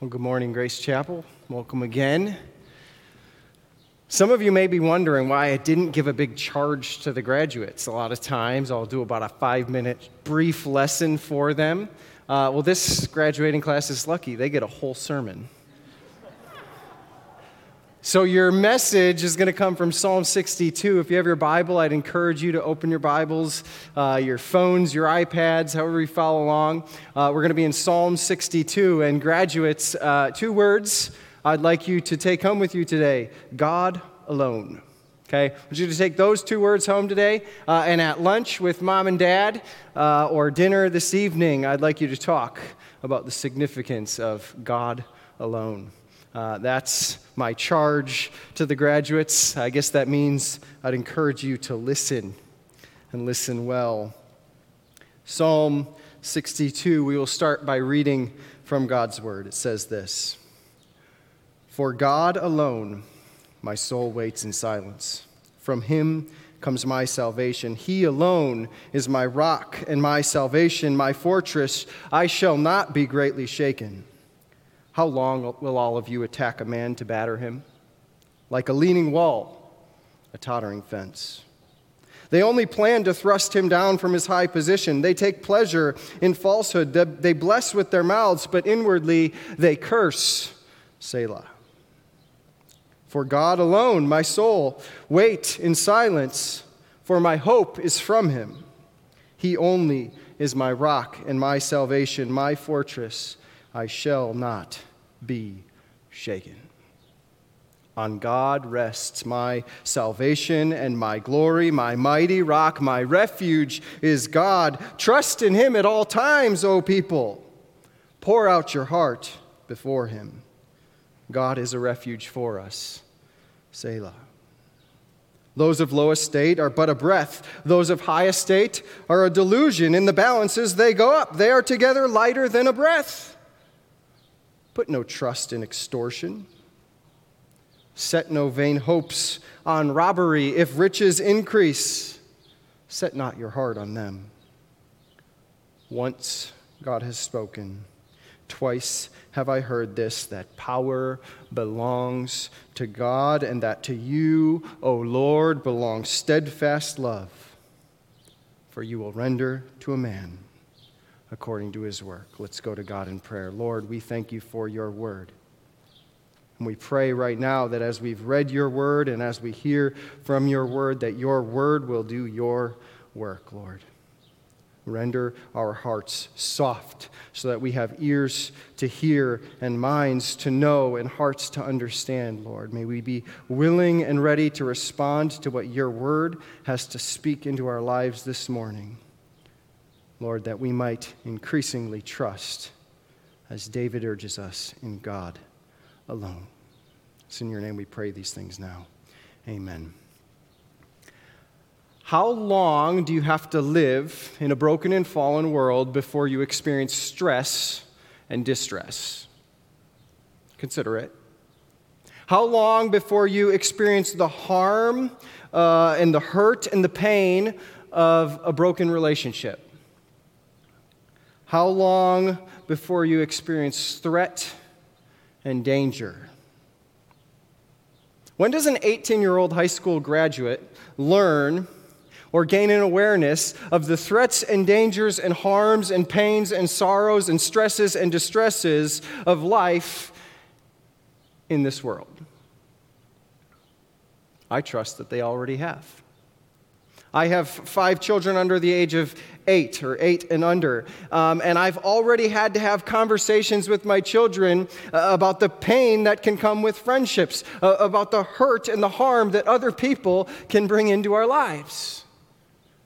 Well, good morning, Grace Chapel. Welcome again. Some of you may be wondering why I didn't give a big charge to the graduates. A lot of times I'll do about a five minute brief lesson for them. Uh, well, this graduating class is lucky, they get a whole sermon. So, your message is going to come from Psalm 62. If you have your Bible, I'd encourage you to open your Bibles, uh, your phones, your iPads, however you follow along. Uh, we're going to be in Psalm 62. And, graduates, uh, two words I'd like you to take home with you today God alone. Okay? I want you to take those two words home today. Uh, and at lunch with mom and dad uh, or dinner this evening, I'd like you to talk about the significance of God alone. Uh, that's my charge to the graduates. I guess that means I'd encourage you to listen and listen well. Psalm 62, we will start by reading from God's word. It says this For God alone my soul waits in silence. From him comes my salvation. He alone is my rock and my salvation, my fortress. I shall not be greatly shaken. How long will all of you attack a man to batter him? Like a leaning wall, a tottering fence. They only plan to thrust him down from his high position. They take pleasure in falsehood. They bless with their mouths, but inwardly they curse. Selah. For God alone, my soul, wait in silence, for my hope is from him. He only is my rock and my salvation, my fortress. I shall not be shaken. On God rests my salvation and my glory, my mighty rock, my refuge is God. Trust in him at all times, O people. Pour out your heart before him. God is a refuge for us. Selah. Those of low estate are but a breath. Those of high estate are a delusion. In the balances, they go up. They are together lighter than a breath. Put no trust in extortion. Set no vain hopes on robbery. If riches increase, set not your heart on them. Once God has spoken, twice have I heard this that power belongs to God, and that to you, O Lord, belongs steadfast love. For you will render to a man according to his work. Let's go to God in prayer. Lord, we thank you for your word. And we pray right now that as we've read your word and as we hear from your word, that your word will do your work, Lord. Render our hearts soft so that we have ears to hear and minds to know and hearts to understand, Lord. May we be willing and ready to respond to what your word has to speak into our lives this morning. Lord, that we might increasingly trust, as David urges us, in God alone. It's in your name we pray these things now. Amen. How long do you have to live in a broken and fallen world before you experience stress and distress? Consider it. How long before you experience the harm uh, and the hurt and the pain of a broken relationship? How long before you experience threat and danger? When does an 18 year old high school graduate learn or gain an awareness of the threats and dangers and harms and pains and sorrows and stresses and distresses of life in this world? I trust that they already have. I have five children under the age of eight or eight and under. Um, and I've already had to have conversations with my children uh, about the pain that can come with friendships, uh, about the hurt and the harm that other people can bring into our lives.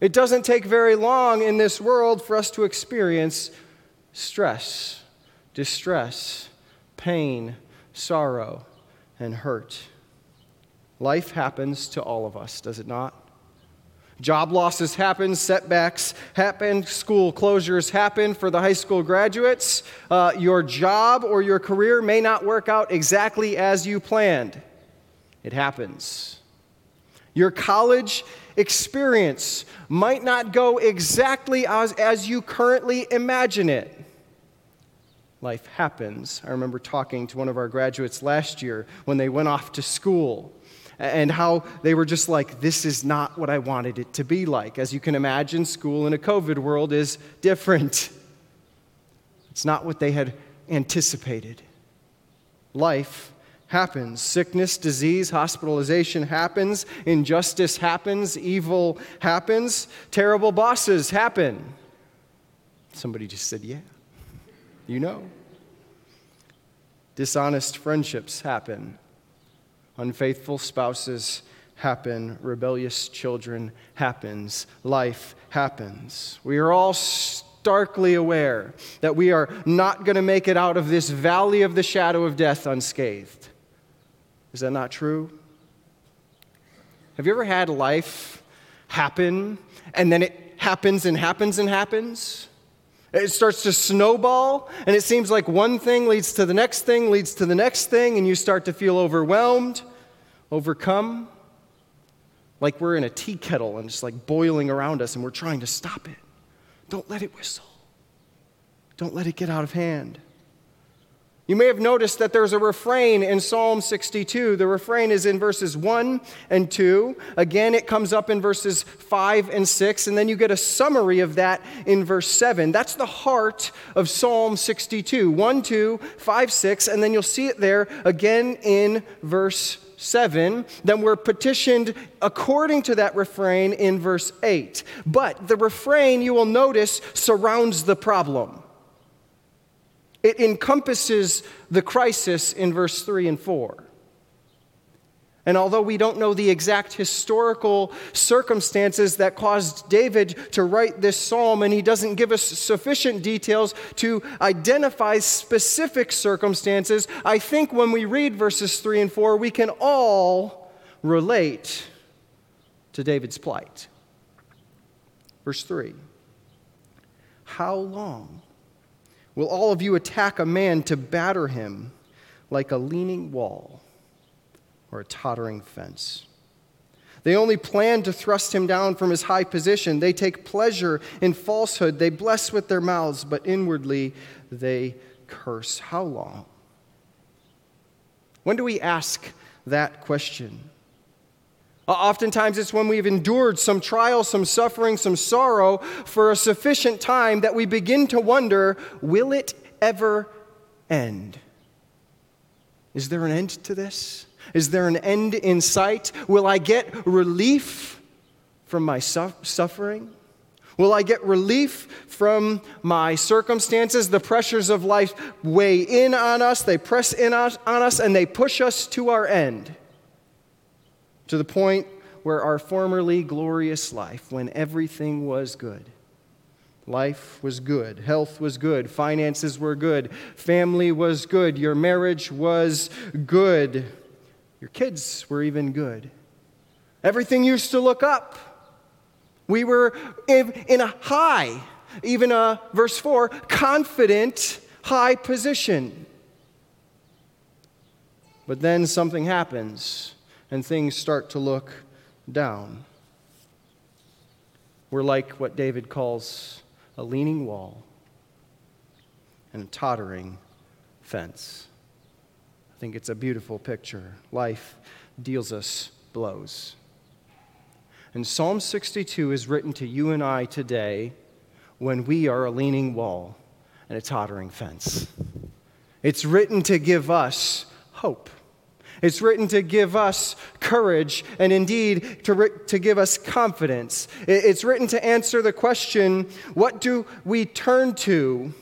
It doesn't take very long in this world for us to experience stress, distress, pain, sorrow, and hurt. Life happens to all of us, does it not? Job losses happen, setbacks happen, school closures happen for the high school graduates. Uh, your job or your career may not work out exactly as you planned. It happens. Your college experience might not go exactly as, as you currently imagine it. life happens. I remember talking to one of our graduates last year when they went off to school and how they were just like, this is not what I wanted it to be like. As you can imagine, school in a COVID world is different. It's not what they had anticipated. Life happens. Sickness, disease, hospitalization happens. Injustice happens. Evil happens. Terrible bosses happen. Somebody just said, Yeah. You know. Dishonest friendships happen. Unfaithful spouses happen. Rebellious children happens. Life happens. We are all starkly aware that we are not going to make it out of this valley of the shadow of death unscathed. Is that not true? Have you ever had life happen and then it happens and happens and happens? It starts to snowball, and it seems like one thing leads to the next thing, leads to the next thing, and you start to feel overwhelmed, overcome, like we're in a tea kettle and it's like boiling around us, and we're trying to stop it. Don't let it whistle, don't let it get out of hand. You may have noticed that there's a refrain in Psalm 62. The refrain is in verses 1 and 2. Again, it comes up in verses 5 and 6, and then you get a summary of that in verse 7. That's the heart of Psalm 62 1, 2, 5, 6, and then you'll see it there again in verse 7. Then we're petitioned according to that refrain in verse 8. But the refrain, you will notice, surrounds the problem. It encompasses the crisis in verse 3 and 4. And although we don't know the exact historical circumstances that caused David to write this psalm, and he doesn't give us sufficient details to identify specific circumstances, I think when we read verses 3 and 4, we can all relate to David's plight. Verse 3 How long Will all of you attack a man to batter him like a leaning wall or a tottering fence? They only plan to thrust him down from his high position. They take pleasure in falsehood. They bless with their mouths, but inwardly they curse. How long? When do we ask that question? Uh, oftentimes, it's when we've endured some trial, some suffering, some sorrow for a sufficient time that we begin to wonder will it ever end? Is there an end to this? Is there an end in sight? Will I get relief from my su- suffering? Will I get relief from my circumstances? The pressures of life weigh in on us, they press in on us, and they push us to our end to the point where our formerly glorious life, when everything was good, life was good, health was good, finances were good, family was good, your marriage was good, your kids were even good. Everything used to look up. We were in a high, even a verse 4, confident high position. But then something happens and things start to look down. We're like what David calls a leaning wall and a tottering fence. I think it's a beautiful picture. Life deals us blows. And Psalm 62 is written to you and I today when we are a leaning wall and a tottering fence. It's written to give us hope. It's written to give us courage and indeed to, to give us confidence. It's written to answer the question what do we turn to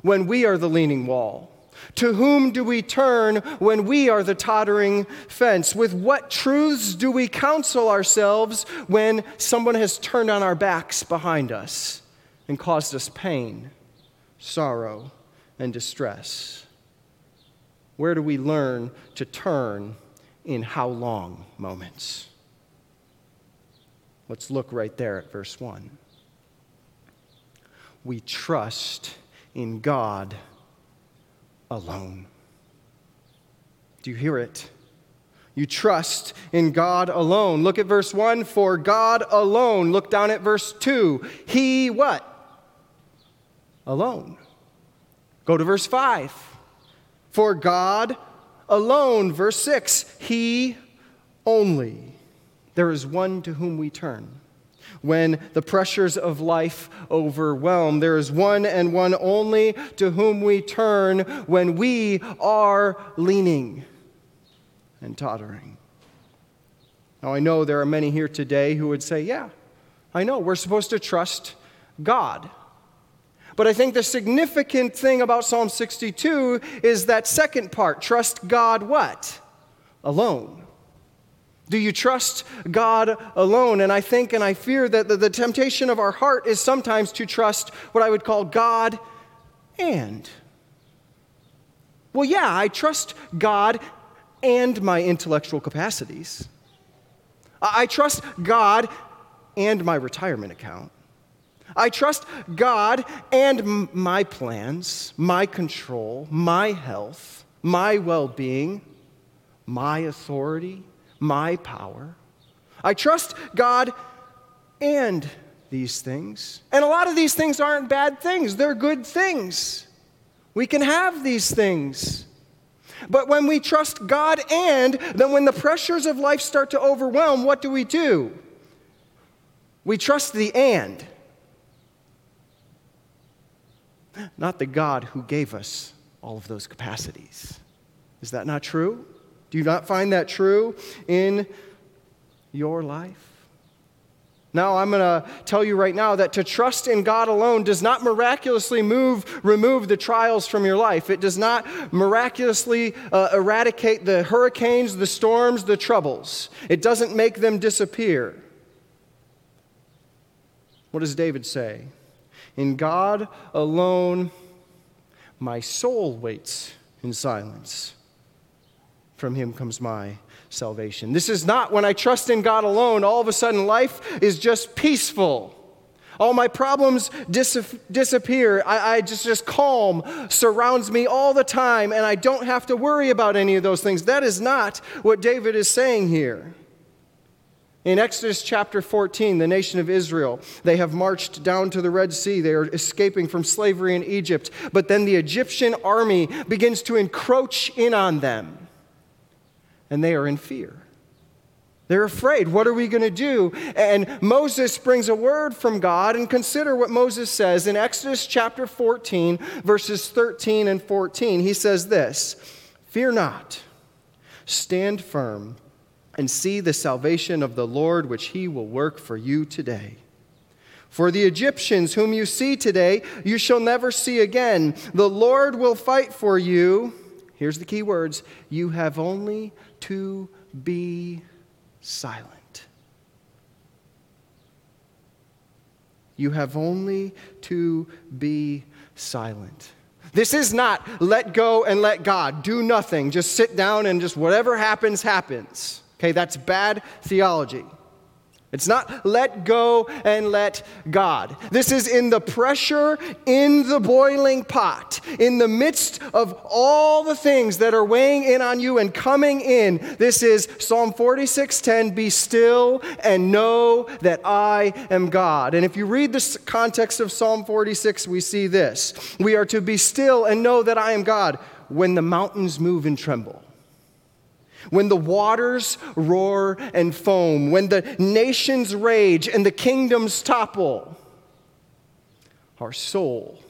when we are the leaning wall? To whom do we turn when we are the tottering fence? With what truths do we counsel ourselves when someone has turned on our backs behind us and caused us pain, sorrow, and distress? Where do we learn to turn in how long moments? Let's look right there at verse 1. We trust in God alone. Do you hear it? You trust in God alone. Look at verse 1 for God alone. Look down at verse 2. He what? Alone. Go to verse 5. For God alone, verse 6, He only. There is one to whom we turn. When the pressures of life overwhelm, there is one and one only to whom we turn when we are leaning and tottering. Now, I know there are many here today who would say, Yeah, I know, we're supposed to trust God. But I think the significant thing about Psalm 62 is that second part trust God what? Alone. Do you trust God alone? And I think and I fear that the, the, temptation of our heart is sometimes to trust what I would call God and. Well, yeah, I trust God and my intellectual capacities. I trust God and my retirement account. I trust God and my plans, my control, my health, my well being, my authority, my power. I trust God and these things. And a lot of these things aren't bad things, they're good things. We can have these things. But when we trust God and, then when the pressures of life start to overwhelm, what do we do? We trust the and, not the God who gave us all of those capacities. Is that not true? Do you not find that true in your life? Now, I'm going to tell you right now that to trust in God alone does not miraculously move, remove the trials from your life. It does not miraculously uh, eradicate the hurricanes, the storms, the troubles. It doesn't make them disappear. What does David say? In God alone, my soul waits in silence. From him comes my salvation. This is not when I trust in God alone, all of a sudden life is just peaceful. All my problems dis- disappear. I, I just, just calm surrounds me all the time, and I don't have to worry about any of those things. That is not what David is saying here. In Exodus chapter 14, the nation of Israel, they have marched down to the Red Sea. They are escaping from slavery in Egypt. But then the Egyptian army begins to encroach in on them and they are in fear. They're afraid. What are we going to do? And Moses brings a word from God, and consider what Moses says in Exodus chapter 14, verses 13 and 14. He says this Fear not, stand firm, and see the salvation of the Lord, which he will work for you today. For the Egyptians whom you see today, you shall never see again. The Lord will fight for you. Here's the key words you have only to be silent. You have only to be silent. This is not let go and let God, do nothing, just sit down and just whatever happens, happens. Okay, that's bad theology. It's not let go and let God. This is in the pressure, in the boiling pot, in the midst of all the things that are weighing in on you and coming in. This is Psalm 46:10, be still and know that I am God. And if you read the context of Psalm 46, we see this. We are to be still and know that I am God when the mountains move and tremble when the waters roar and foam, when the nations rage and the kingdoms topple, our soul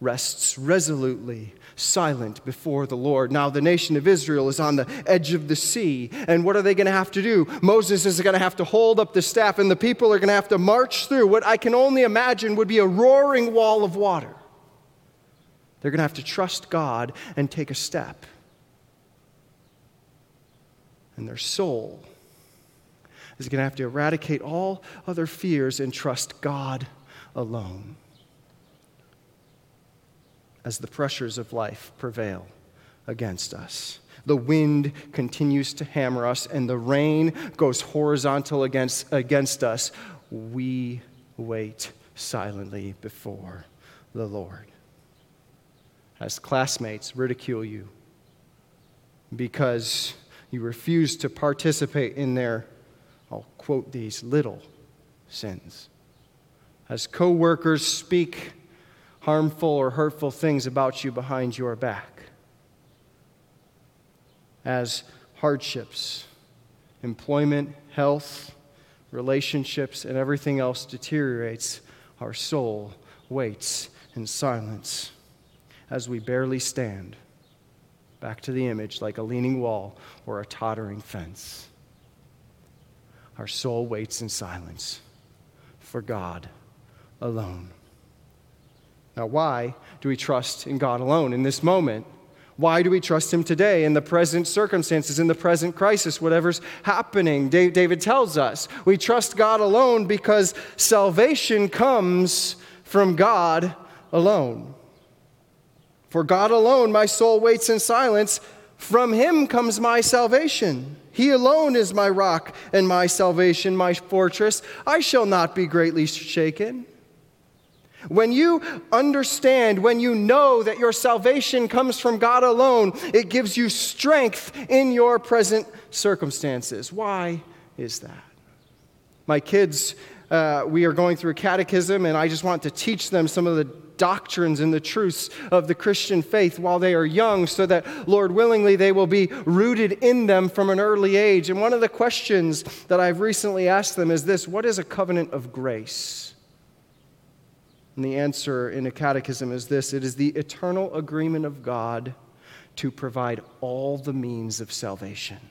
rests resolutely silent before the Lord. Now, the nation of Israel is on the edge of the sea, and what are they going to have to do? Moses is going to have to hold up the staff, and the people are going to have to march through what I can only imagine would be a roaring wall of water. They're going to have to trust God and take a step and their soul is going to have to eradicate all other fears and trust God alone as the pressures of life prevail against us. The wind continues to hammer us, and the rain goes horizontal against, against us. We wait silently before the Lord. As classmates ridicule you because you refuse to participate in their, I'll quote these, little sins. As co workers speak harmful or hurtful things about you behind your back. As hardships, employment, health, relationships, and everything else deteriorates, our soul waits in silence as we barely stand. Back to the image, like a leaning wall or a tottering fence. Our soul waits in silence for God alone. Now, why do we trust in God alone in this moment? Why do we trust Him today in the present circumstances, in the present crisis, whatever's happening? David tells us we trust God alone because salvation comes from God alone. For God alone, my soul waits in silence. From Him comes my salvation. He alone is my rock and my salvation, my fortress. I shall not be greatly shaken. When you understand, when you know that your salvation comes from God alone, it gives you strength in your present circumstances. Why is that? My kids, uh, we are going through catechism, and I just want to teach them some of the doctrines and the truths of the Christian faith while they are young, so that, Lord willingly, they will be rooted in them from an early age. And one of the questions that I've recently asked them is this What is a covenant of grace? And the answer in a catechism is this it is the eternal agreement of God to provide all the means of salvation.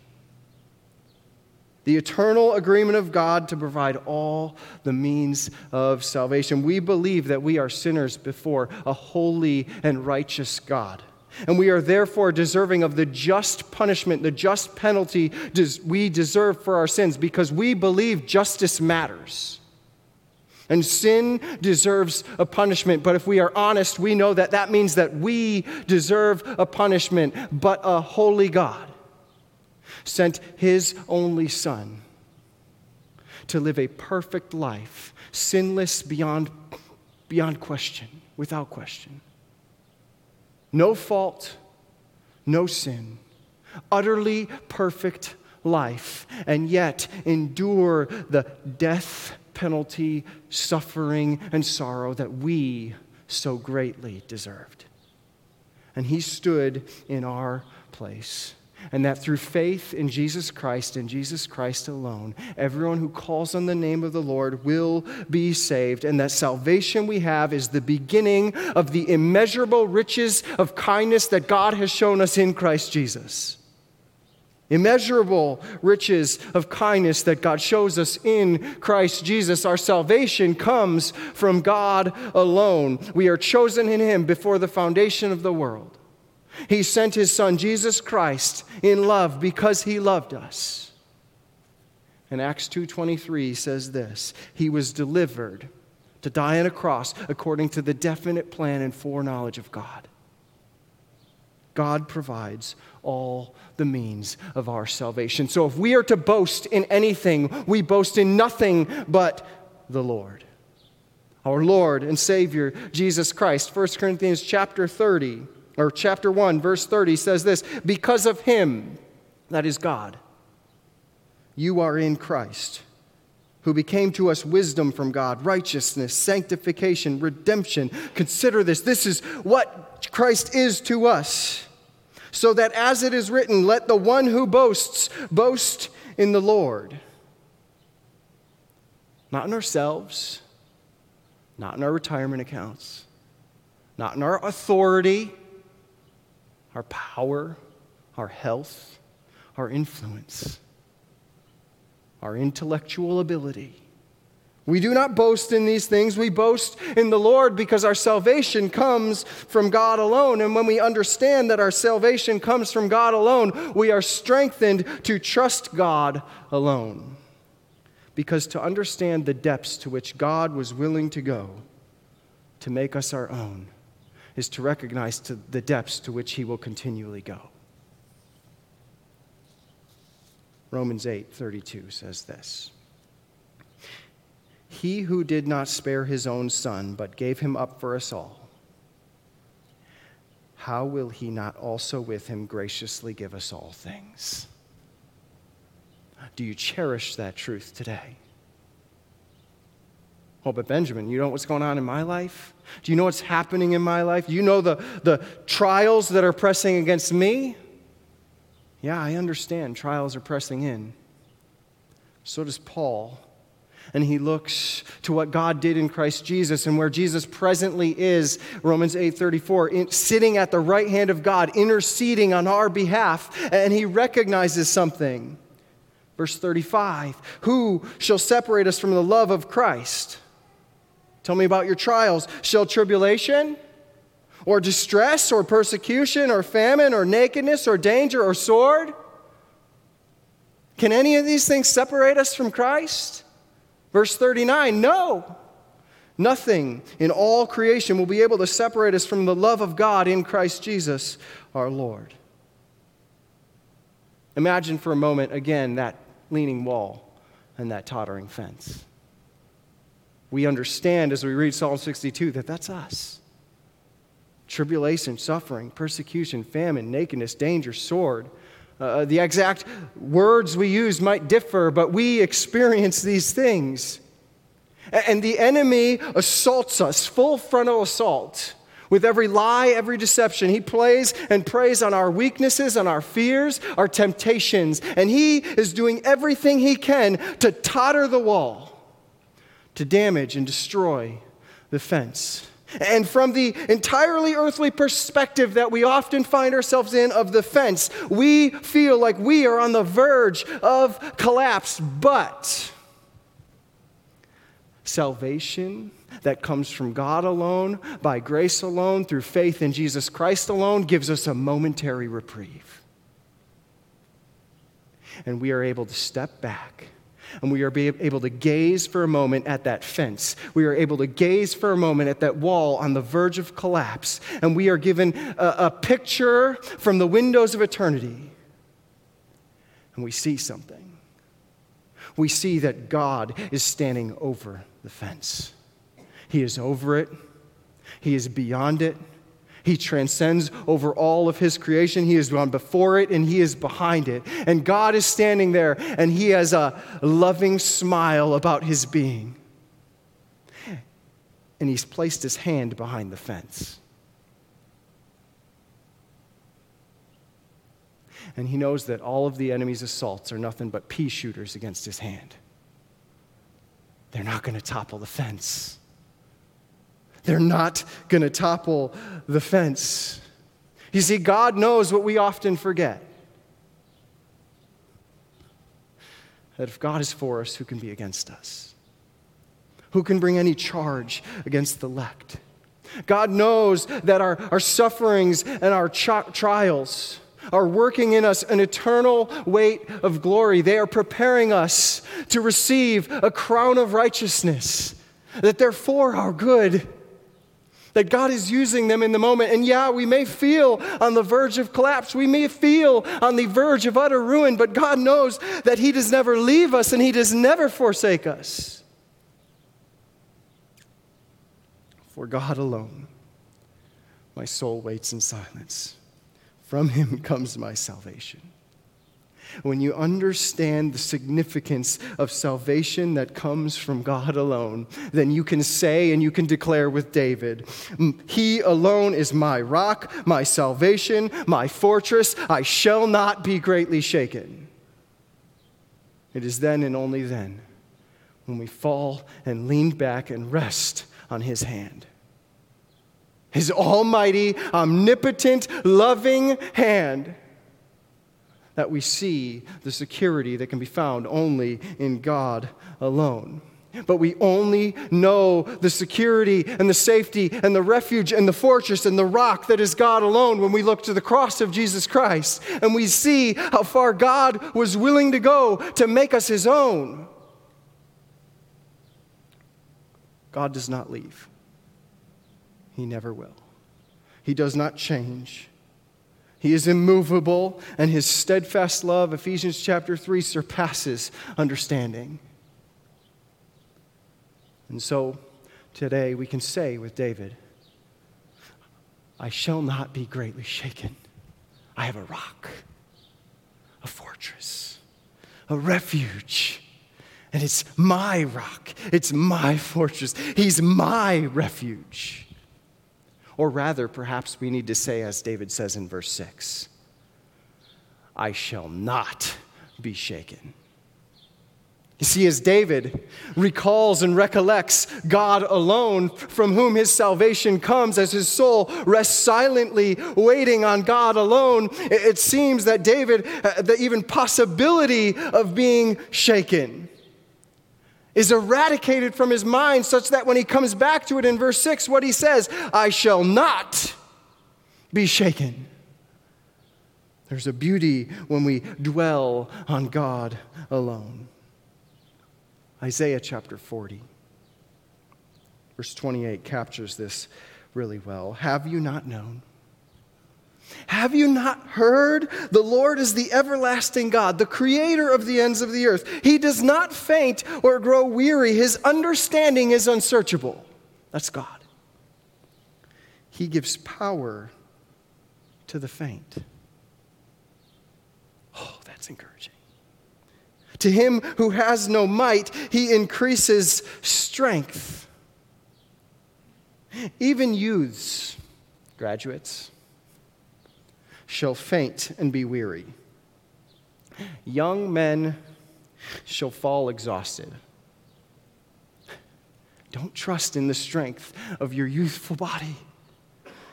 The eternal agreement of God to provide all the means of salvation. We believe that we are sinners before a holy and righteous God. And we are therefore deserving of the just punishment, the just penalty we deserve for our sins because we believe justice matters. And sin deserves a punishment. But if we are honest, we know that that means that we deserve a punishment. But a holy God sent his only Son to live a perfect life, sinless beyond, beyond question, without question. No fault, no sin, utterly perfect life, and yet endure the death penalty, suffering, and sorrow that we so greatly deserved. And he stood in our place. And that through faith in Jesus Christ and Jesus Christ alone, everyone who calls on the name of the Lord will be saved. And that salvation we have is the beginning of the immeasurable riches of kindness that God has shown us in Christ Jesus immeasurable riches of kindness that God shows us in Christ Jesus. Our salvation comes from God alone. We are chosen in Him before the foundation of the world. He sent His Son, Jesus Christ, in love because He loved us. And Acts 2:23 says this, He was delivered to die on a cross according to the definite plan and foreknowledge of God. God provides all the means of our salvation. So if we are to boast in anything, we boast in nothing but the Lord. Our Lord and Savior Jesus Christ. 1 Corinthians chapter 30 or chapter 1 verse 30 says this, because of him that is God you are in Christ who became to us wisdom from God, righteousness, sanctification, redemption. Consider this. This is what Christ is to us so that as it is written, let the one who boasts boast in the Lord. Not in ourselves, not in our retirement accounts, not in our authority, our power, our health, our influence, our intellectual ability we do not boast in these things. We boast in the Lord because our salvation comes from God alone. And when we understand that our salvation comes from God alone, we are strengthened to trust God alone. Because to understand the depths to which God was willing to go to make us our own is to recognize to the depths to which He will continually go. Romans 8:32 says this. He who did not spare his own son, but gave him up for us all, how will he not also with him graciously give us all things? Do you cherish that truth today? Oh, but Benjamin, you know what's going on in my life? Do you know what's happening in my life? You know the, the trials that are pressing against me? Yeah, I understand trials are pressing in. So does Paul. And he looks to what God did in Christ Jesus and where Jesus presently is, Romans 8:34, sitting at the right hand of God, interceding on our behalf, and he recognizes something. Verse 35, who shall separate us from the love of Christ? Tell me about your trials. Shall tribulation or distress or persecution or famine or nakedness or danger or sword? Can any of these things separate us from Christ? Verse 39 No. Nothing in all creation will be able to separate us from the love of God in Christ Jesus our Lord. Imagine for a moment, again, that leaning wall and that tottering fence. We understand as we read Psalm 62 that that's us. Tribulation, suffering, persecution, famine, nakedness, danger, sword. Uh, the exact words we use might differ, but we experience these things. And the enemy assaults us, full frontal assault. With every lie, every deception, he plays and preys on our weaknesses, on our fears, our temptations. And he is doing everything he can to totter the wall, to damage and destroy the fence. And from the entirely earthly perspective that we often find ourselves in of the fence, we feel like we are on the verge of collapse. But salvation that comes from God alone, by grace alone, through faith in Jesus Christ alone, gives us a momentary reprieve. And we are able to step back and we are able to gaze for a moment at that fence. We are able to gaze for a moment at that wall on the verge of collapse. And we are given a, a picture from the windows of eternity. And we see something. We see that God is standing over the fence. He is over it, He is beyond it, he transcends over all of his creation. He is gone before it and he is behind it. And God is standing there and he has a loving smile about his being. And he's placed his hand behind the fence. And he knows that all of the enemy's assaults are nothing but pea shooters against his hand. They're not going to topple the fence. They're not going to topple the fence. You see, God knows what we often forget that if God is for us, who can be against us? Who can bring any charge against the elect? God knows that our, our sufferings and our trials are working in us an eternal weight of glory. They are preparing us to receive a crown of righteousness, that they're for our good that God is using them in the moment. And yeah, we may feel on the verge of collapse. We may feel on the verge of utter ruin, but God knows that He does never leave us and He does never forsake us. For God alone, my soul waits in silence. From Him comes my salvation when you understand the significance of salvation that comes from God alone, then you can say and you can declare with David, He alone is my rock, my salvation, my fortress. I shall not be greatly shaken. It is then and only then when we fall and lean back and rest on His hand. His almighty, omnipotent, loving hand that we see the security that can be found only in God alone. But we only know the security and the safety and the refuge and the fortress and the rock that is God alone when we look to the cross of Jesus Christ and we see how far God was willing to go to make us his own. God does not leave, He never will. He does not change. He is immovable, and his steadfast love, Ephesians chapter 3, surpasses understanding. And so today we can say with David, I shall not be greatly shaken. I have a rock, a fortress, a refuge, And it's my rock, it's my fortress, he's my refuge. Or rather, perhaps we need to say, as David says in verse 6, I shall not be shaken. You see, as David recalls and recollects God alone, from whom his salvation comes, as his soul rests silently waiting on God alone, it seems that David, uh, the even possibility of being shaken, is eradicated from his mind, such that when he comes back to it in verse 6, what he says, I shall not be shaken. There's a beauty when we dwell on God alone. Isaiah chapter 40, verse 28 captures this really well. Have you not known? Have you not heard? The Lord is the everlasting God, the creator of the ends of the earth. He does not faint or grow weary. His understanding is unsearchable. That's God. He gives power to the faint. Oh, that's encouraging. To him who has no might, he increases strength. Even youths, graduates, shall faint and be weary. Young men shall fall exhausted. Don't trust in the strength of your youthful body.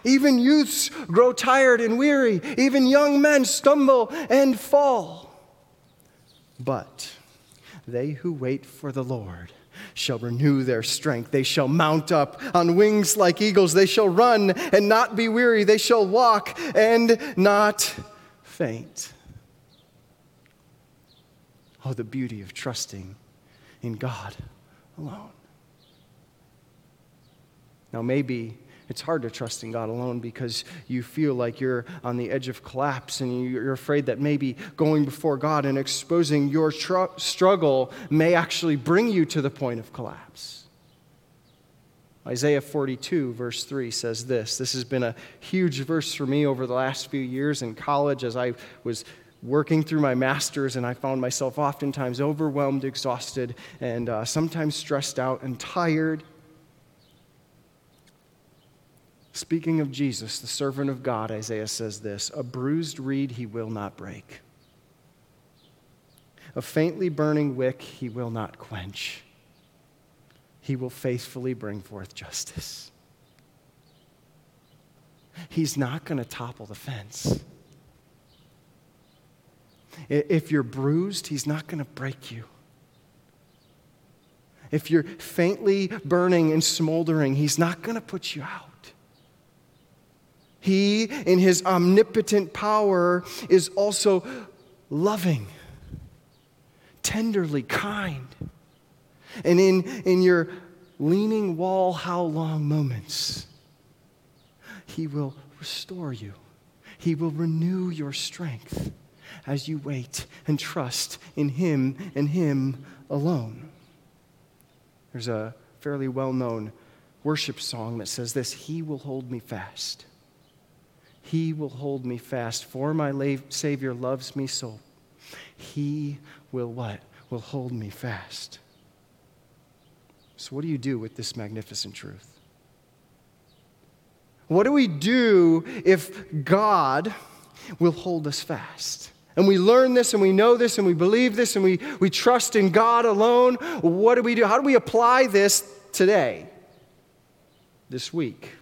Even youths grow tired and weary. Even young men stumble and fall. But they who wait for the Lord shall renew their strength. They shall mount up on wings like eagles. They shall run and not be weary. They shall walk and not faint. Oh, the beauty of trusting in God alone. Now, maybe it's hard to trust in God alone because you feel like you're on the edge of collapse and you're afraid that maybe going before God and exposing your tr- struggle may actually bring you to the point of collapse. Isaiah 42, verse 3 says this. This has been a huge verse for me over the last few years in college as I was working through my master's, and I found myself oftentimes overwhelmed, exhausted, and uh, sometimes stressed out and tired. Speaking of Jesus, the servant of God, Isaiah says this A bruised reed he will not break, a faintly burning wick he will not quench. He will faithfully bring forth justice. He's not going to topple the fence. If you're bruised, he's not going to break you. If you're faintly burning and smoldering, he's not going to put you out. He, in his omnipotent power, is also loving, tenderly kind. And in, in your leaning wall, how long moments, he will restore you. He will renew your strength as you wait and trust in him and him alone. There's a fairly well known worship song that says this He will hold me fast. He will hold me fast, for my Savior loves me so. He will what? Will hold me fast. So, what do you do with this magnificent truth? What do we do if God will hold us fast? And we learn this and we know this and we believe this and we, we trust in God alone. What do we do? How do we apply this today, this week?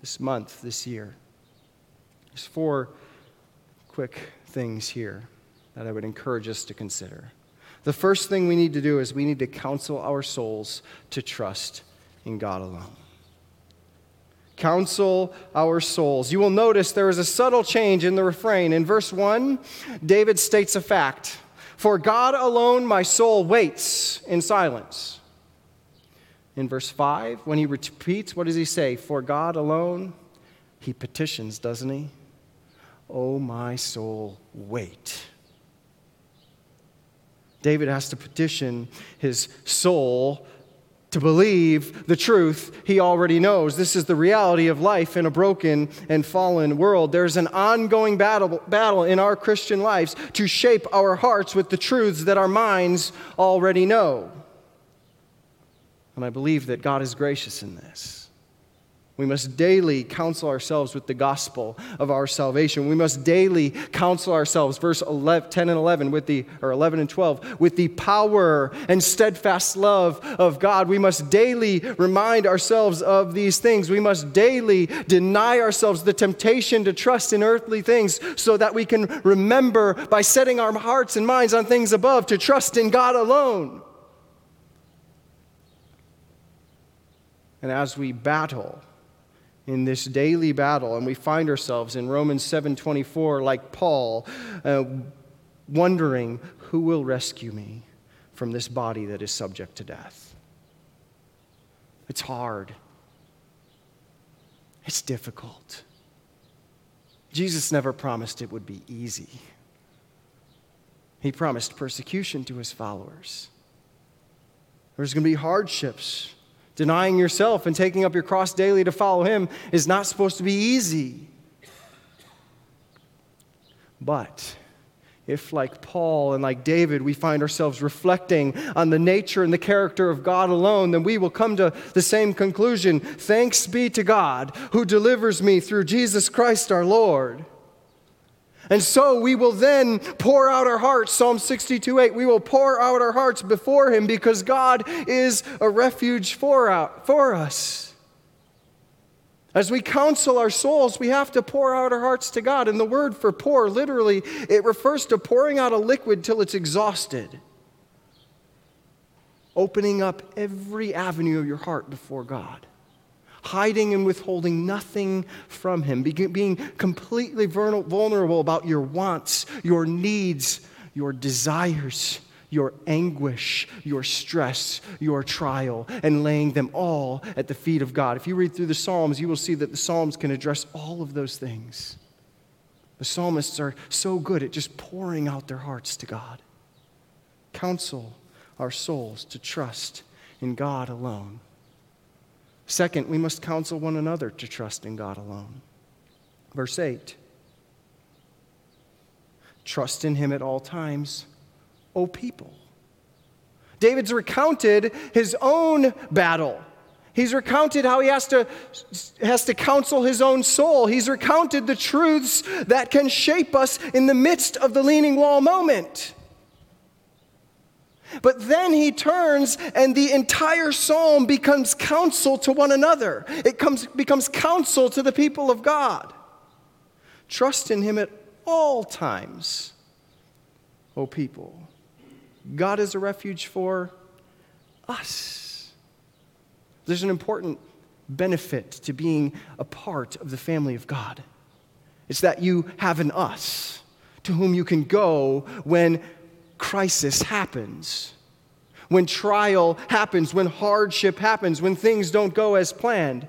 This month, this year. There's four quick things here that I would encourage us to consider. The first thing we need to do is we need to counsel our souls to trust in God alone. Counsel our souls. You will notice there is a subtle change in the refrain. In verse 1, David states a fact For God alone my soul waits in silence in verse 5, when he repeats, what does he say? For God alone, he petitions, doesn't he? Oh, my soul, wait. David has to petition his soul to believe the truth he already knows. This is the reality of life in a broken and fallen world. There's an ongoing battle, battle in our Christian lives to shape our hearts with the truths that our minds already know. And I believe that God is gracious in this. We must daily counsel ourselves with the gospel of our salvation. We must daily counsel ourselves, verse 11, 10 and 11, with the, or 11 and 12, with the power and steadfast love of God. We must daily remind ourselves of these things. We must daily deny ourselves the temptation to trust in earthly things so that we can remember by setting our hearts and minds on things above to trust in God alone. And as we battle, in this daily battle and we find ourselves in Romans 7:24 like Paul uh, wondering who will rescue me from this body that is subject to death. It's hard. It's difficult. Jesus never promised it would be easy. He promised persecution to his followers. There's going to be hardships. Denying yourself and taking up your cross daily to follow Him is not supposed to be easy. But if, like Paul and like David, we find ourselves reflecting on the nature and the character of God alone, then we will come to the same conclusion Thanks be to God who delivers me through Jesus Christ our Lord. And so we will then pour out our hearts, Psalm 62 8, we will pour out our hearts before Him because God is a refuge for, out, for us. As we counsel our souls, we have to pour out our hearts to God. And the word for pour, literally, it refers to pouring out a liquid till it's exhausted. Opening up every avenue of your heart before God hiding and withholding nothing from Him, being completely vulnerable about your wants, your needs, your desires, your anguish, your stress, your trial, and laying them all at the feet of God. If you read through the Psalms, you will see that the Psalms can address all of those things. The psalmists are so good at just pouring out their hearts to God. Counsel our souls to trust in God alone. Second, we must counsel one another to trust in God alone. Verse 8 Trust in Him at all times, O people. David's recounted his own battle. He's recounted how he has to, has to counsel his own soul. He's recounted the truths that can shape us in the midst of the leaning wall moment. But then he turns and the entire psalm becomes counsel to one another. It comes, becomes counsel to the people of God. Trust in him at all times, O people. God is a refuge for us. There's an important benefit to being a part of the family of God. It's that you have an us to whom you can go when crisis happens, when trial happens, when hardship happens, when things don't go as planned.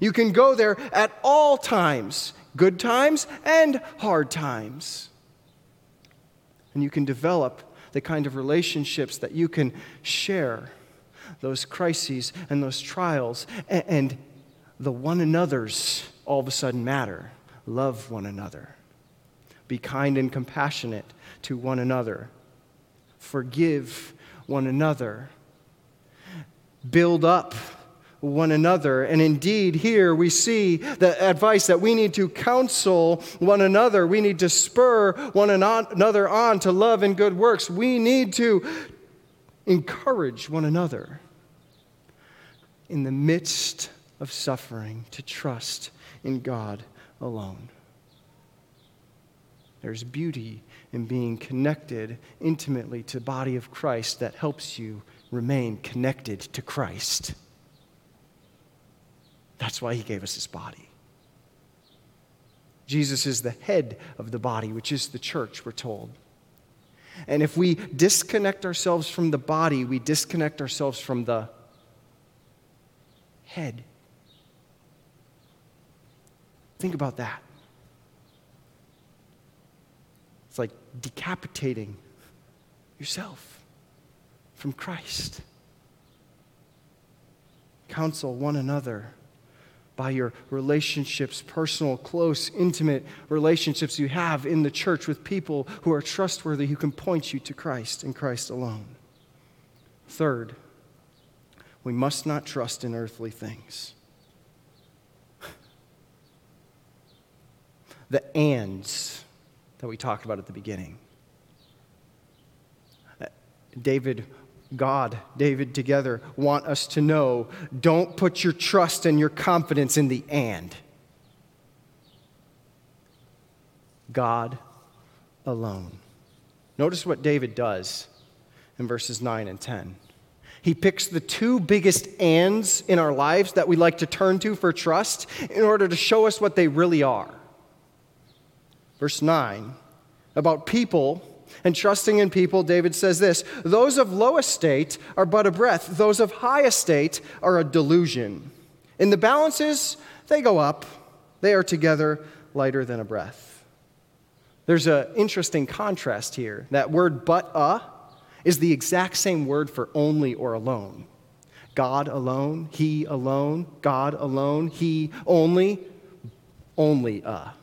You can go there at all times, good times and hard times. And you can develop the kind of relationships that you can share those crises and those trials and the one another's all of a sudden matter. Love one another. Be kind and compassionate to one another forgive one another, build up one another. And indeed, here we see the advice that we need to counsel one another. We need to spur one another on to love and good works. We need to encourage one another in the midst of suffering to trust in God alone. There's beauty in being connected intimately to the body of Christ that helps you remain connected to Christ. That's why he gave us his body. Jesus is the head of the body, which is the church, we're told. And if we disconnect ourselves from the body, we disconnect ourselves from the head. Think about that. It's like decapitating yourself from Christ. counsel one another by your relationships, personal, close, intimate relationships you have in the church with people who are trustworthy, who can point you to Christ and Christ alone. Third, we must not trust in earthly things. The ands that we talked about at the beginning. Uh, David God, David together want us to know don't put your trust and your confidence in the and. God alone. Notice what David does in verses 9 and 10. He picks the two biggest ands in our lives that we like to turn to for trust in order to show us what they really are. Verse 9 about people and trusting in people, David says this Those of low estate are but a breath, those of high estate are a delusion. In the balances, they go up, they are together lighter than a breath. There's an interesting contrast here. That word but a is the exact same word for only or alone. God alone, He alone, God alone, He only, only a.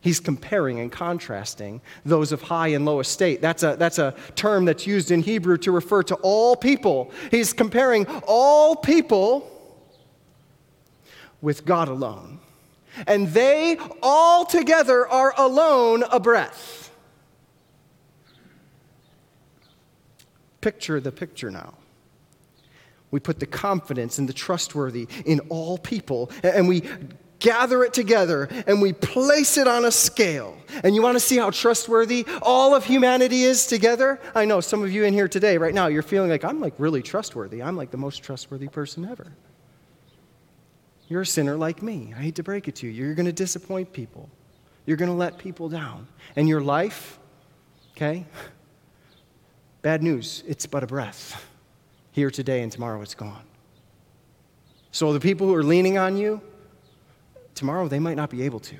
He's comparing and contrasting those of high and low estate. That's a, that's a term that's used in Hebrew to refer to all people. He's comparing all people with God alone. And they all together are alone a breath. Picture the picture now. We put the confidence and the trustworthy in all people, and we gather it together and we place it on a scale. And you want to see how trustworthy all of humanity is together? I know some of you in here today, right now, you're feeling like I'm like really trustworthy. I'm like the most trustworthy person ever. You're a sinner like me. I hate to break it to you. You're going to disappoint people. You're going to let people down. And your life, okay? Bad news, it's but a breath. Here today and tomorrow it's gone. So the people who are leaning on you, tomorrow they might not be able to.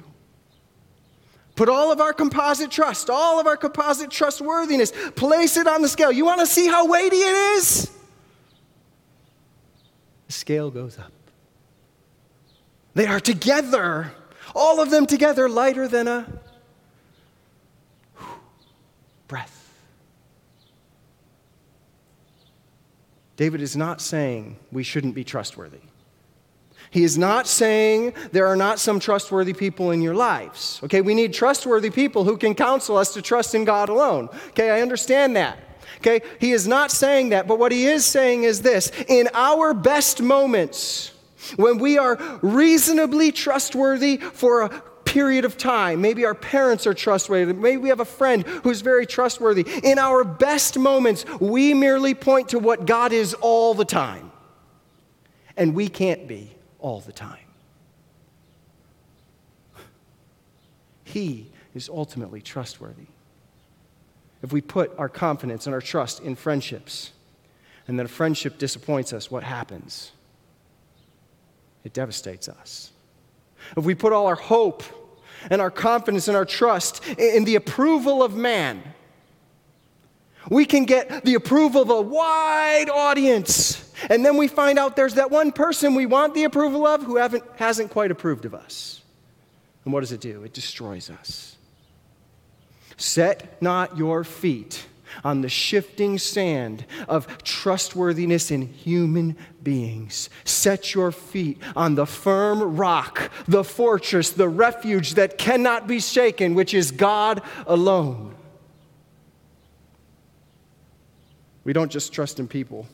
Put all of our composite trust, all of our composite trustworthiness, place it on the scale. You want to see how weighty it is? The scale goes up. They are together, all of them together, lighter than a breath. David is not saying we shouldn't be trustworthy. He is not saying there are not some trustworthy people in your lives. Okay, we need trustworthy people who can counsel us to trust in God alone. Okay, I understand that. Okay, he is not saying that, but what he is saying is this in our best moments, when we are reasonably trustworthy for a period of time, maybe our parents are trustworthy, maybe we have a friend who's very trustworthy. In our best moments, we merely point to what God is all the time. And we can't be all the time. He is ultimately trustworthy. If we put our confidence and our trust in friendships, and then a friendship disappoints us, what happens? It devastates us. If we put all our hope and our confidence and our trust in the approval of man, we can get the approval of a wide audience and then we find out there's that one person we want the approval of who hasn't quite approved of us. And what does it do? It destroys us. Set not your feet on the shifting sand of trustworthiness in human beings. Set your feet on the firm rock, the fortress, the refuge that cannot be shaken, which is God alone. We don't just trust in people.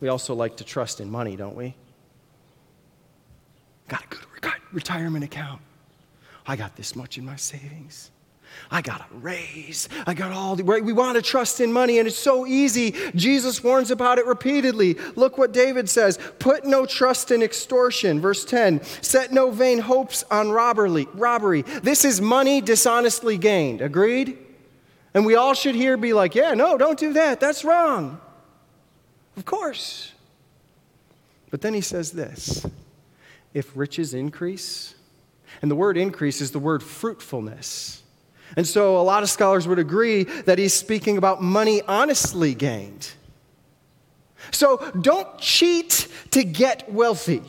We also like to trust in money, don't we? Got a good retirement account. I got this much in my savings. I got a raise. I got all the, right? We want to trust in money, and it's so easy. Jesus warns about it repeatedly. Look what David says Put no trust in extortion. Verse 10 Set no vain hopes on robbery. robbery. This is money dishonestly gained. Agreed? And we all should here be like, Yeah, no, don't do that. That's wrong. Of course. But then he says this if riches increase, and the word increase is the word fruitfulness. And so a lot of scholars would agree that he's speaking about money honestly gained. So don't cheat to get wealthy.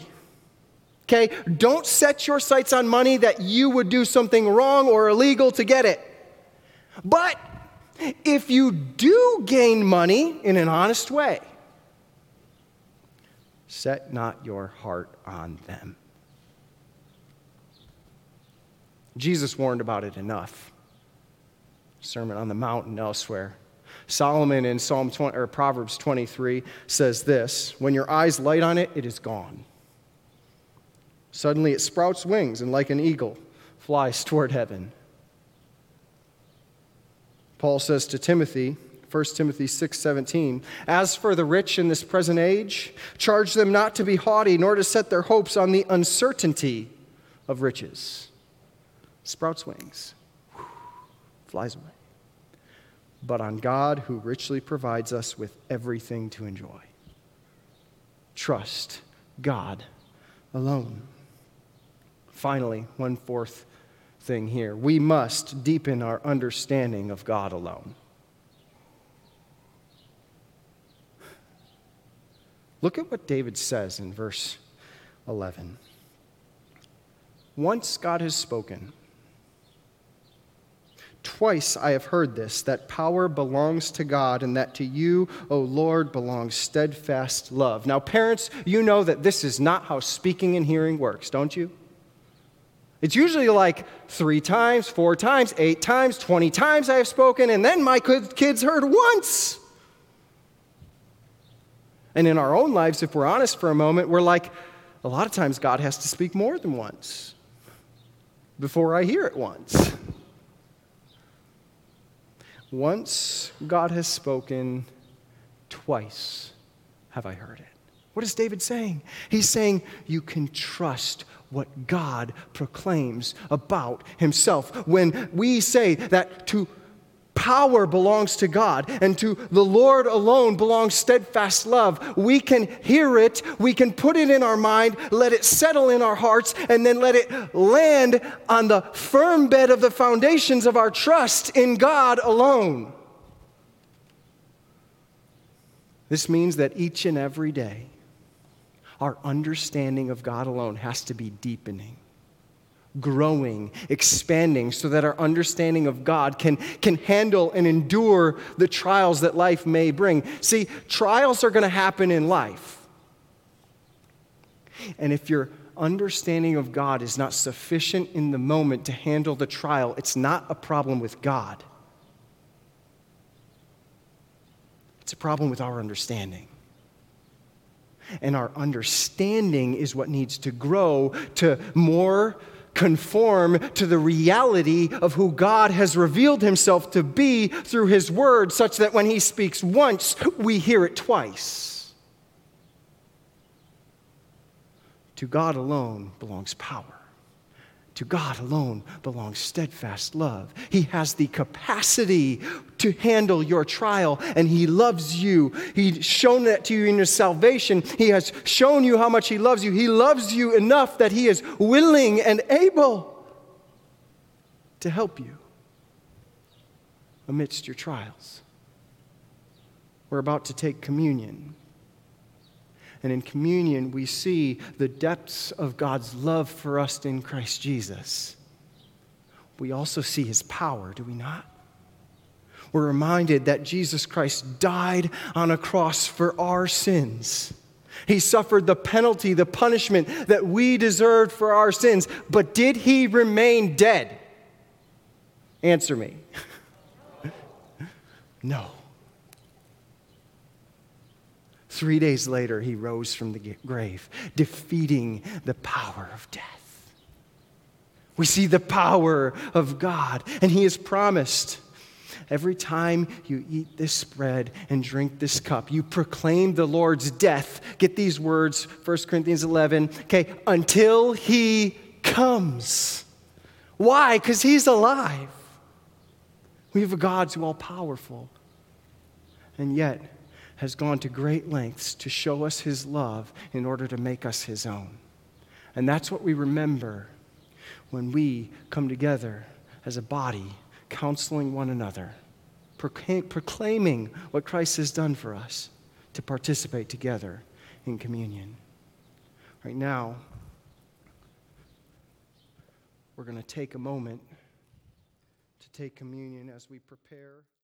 Okay? Don't set your sights on money that you would do something wrong or illegal to get it. But if you do gain money in an honest way, set not your heart on them. Jesus warned about it enough. Sermon on the Mount and elsewhere. Solomon in Psalm 20, or Proverbs 23 says this When your eyes light on it, it is gone. Suddenly it sprouts wings and, like an eagle, flies toward heaven. Paul says to Timothy, 1 Timothy 6:17, "As for the rich in this present age, charge them not to be haughty, nor to set their hopes on the uncertainty of riches." Sprouts wings, flies away. But on God who richly provides us with everything to enjoy. Trust God alone. Finally, one fourth thing here. We must deepen our understanding of God alone. Look at what David says in verse 11. Once God has spoken, Twice I have heard this that power belongs to God, and that to you, O Lord, belongs steadfast love. Now, parents, you know that this is not how speaking and hearing works, don't you? It's usually like three times, four times, eight times, 20 times I have spoken, and then my kids heard once. And in our own lives, if we're honest for a moment, we're like, a lot of times God has to speak more than once before I hear it once. Once God has spoken, twice have I heard it. What is David saying? He's saying you can trust what God proclaims about himself. When we say that to power belongs to God and to the Lord alone belongs steadfast love, we can hear it, we can put it in our mind, let it settle in our hearts, and then let it land on the firm bed of the foundations of our trust in God alone. This means that each and every day, our understanding of God alone has to be deepening, growing, expanding, so that our understanding of God can, can handle and endure the trials that life may bring. See, trials are going to happen in life. And if your understanding of God is not sufficient in the moment to handle the trial, it's not a problem with God. It's a problem with our understanding. And our understanding is what needs to grow to more conform to the reality of who God has revealed himself to be through his word, such that when he speaks once, we hear it twice. To God alone belongs power. To God alone belongs steadfast love. He has the capacity to handle your trial, and He loves you. He's shown that to you in your salvation. He has shown you how much He loves you. He loves you enough that He is willing and able to help you amidst your trials. We're about to take communion. And in communion, we see the depths of God's love for us in Christ Jesus. We also see his power, do we not? We're reminded that Jesus Christ died on a cross for our sins. He suffered the penalty, the punishment that we deserved for our sins. But did he remain dead? Answer me. no. Three days later, he rose from the grave, defeating the power of death. We see the power of God, and he has promised. Every time you eat this bread and drink this cup, you proclaim the Lord's death. Get these words, 1 Corinthians 11, okay, until he comes. Why? Because he's alive. We have a God who's all powerful. And yet, has gone to great lengths to show us his love in order to make us his own. And that's what we remember when we come together as a body, counseling one another, proclaiming what Christ has done for us. to participate together in communion. Right now, we're going to take a moment to take communion as we prepare.